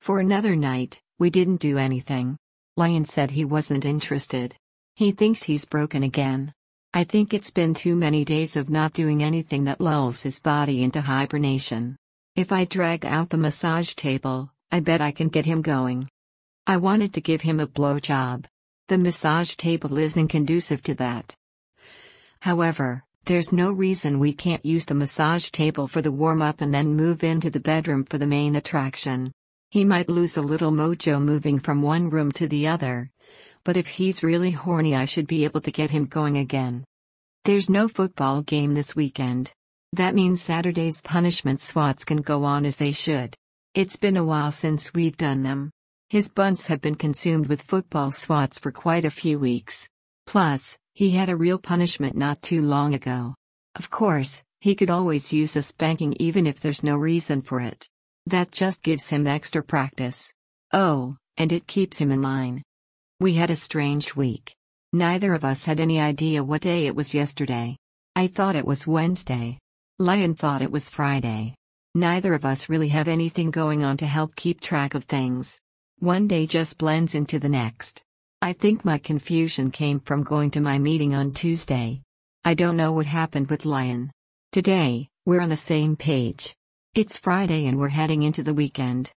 For another night, we didn't do anything. Lion said he wasn't interested. He thinks he's broken again. I think it's been too many days of not doing anything that lulls his body into hibernation. If I drag out the massage table, I bet I can get him going. I wanted to give him a blowjob. The massage table isn't conducive to that. However, there's no reason we can't use the massage table for the warm up and then move into the bedroom for the main attraction. He might lose a little mojo moving from one room to the other, but if he's really horny, I should be able to get him going again. There's no football game this weekend. That means Saturday's punishment swats can go on as they should. It's been a while since we've done them. His bunts have been consumed with football swats for quite a few weeks. Plus, he had a real punishment not too long ago. Of course, he could always use a spanking even if there's no reason for it. That just gives him extra practice. Oh, and it keeps him in line. We had a strange week. Neither of us had any idea what day it was yesterday. I thought it was Wednesday. Lion thought it was Friday. Neither of us really have anything going on to help keep track of things. One day just blends into the next. I think my confusion came from going to my meeting on Tuesday. I don't know what happened with Lion. Today, we're on the same page. It's Friday and we're heading into the weekend.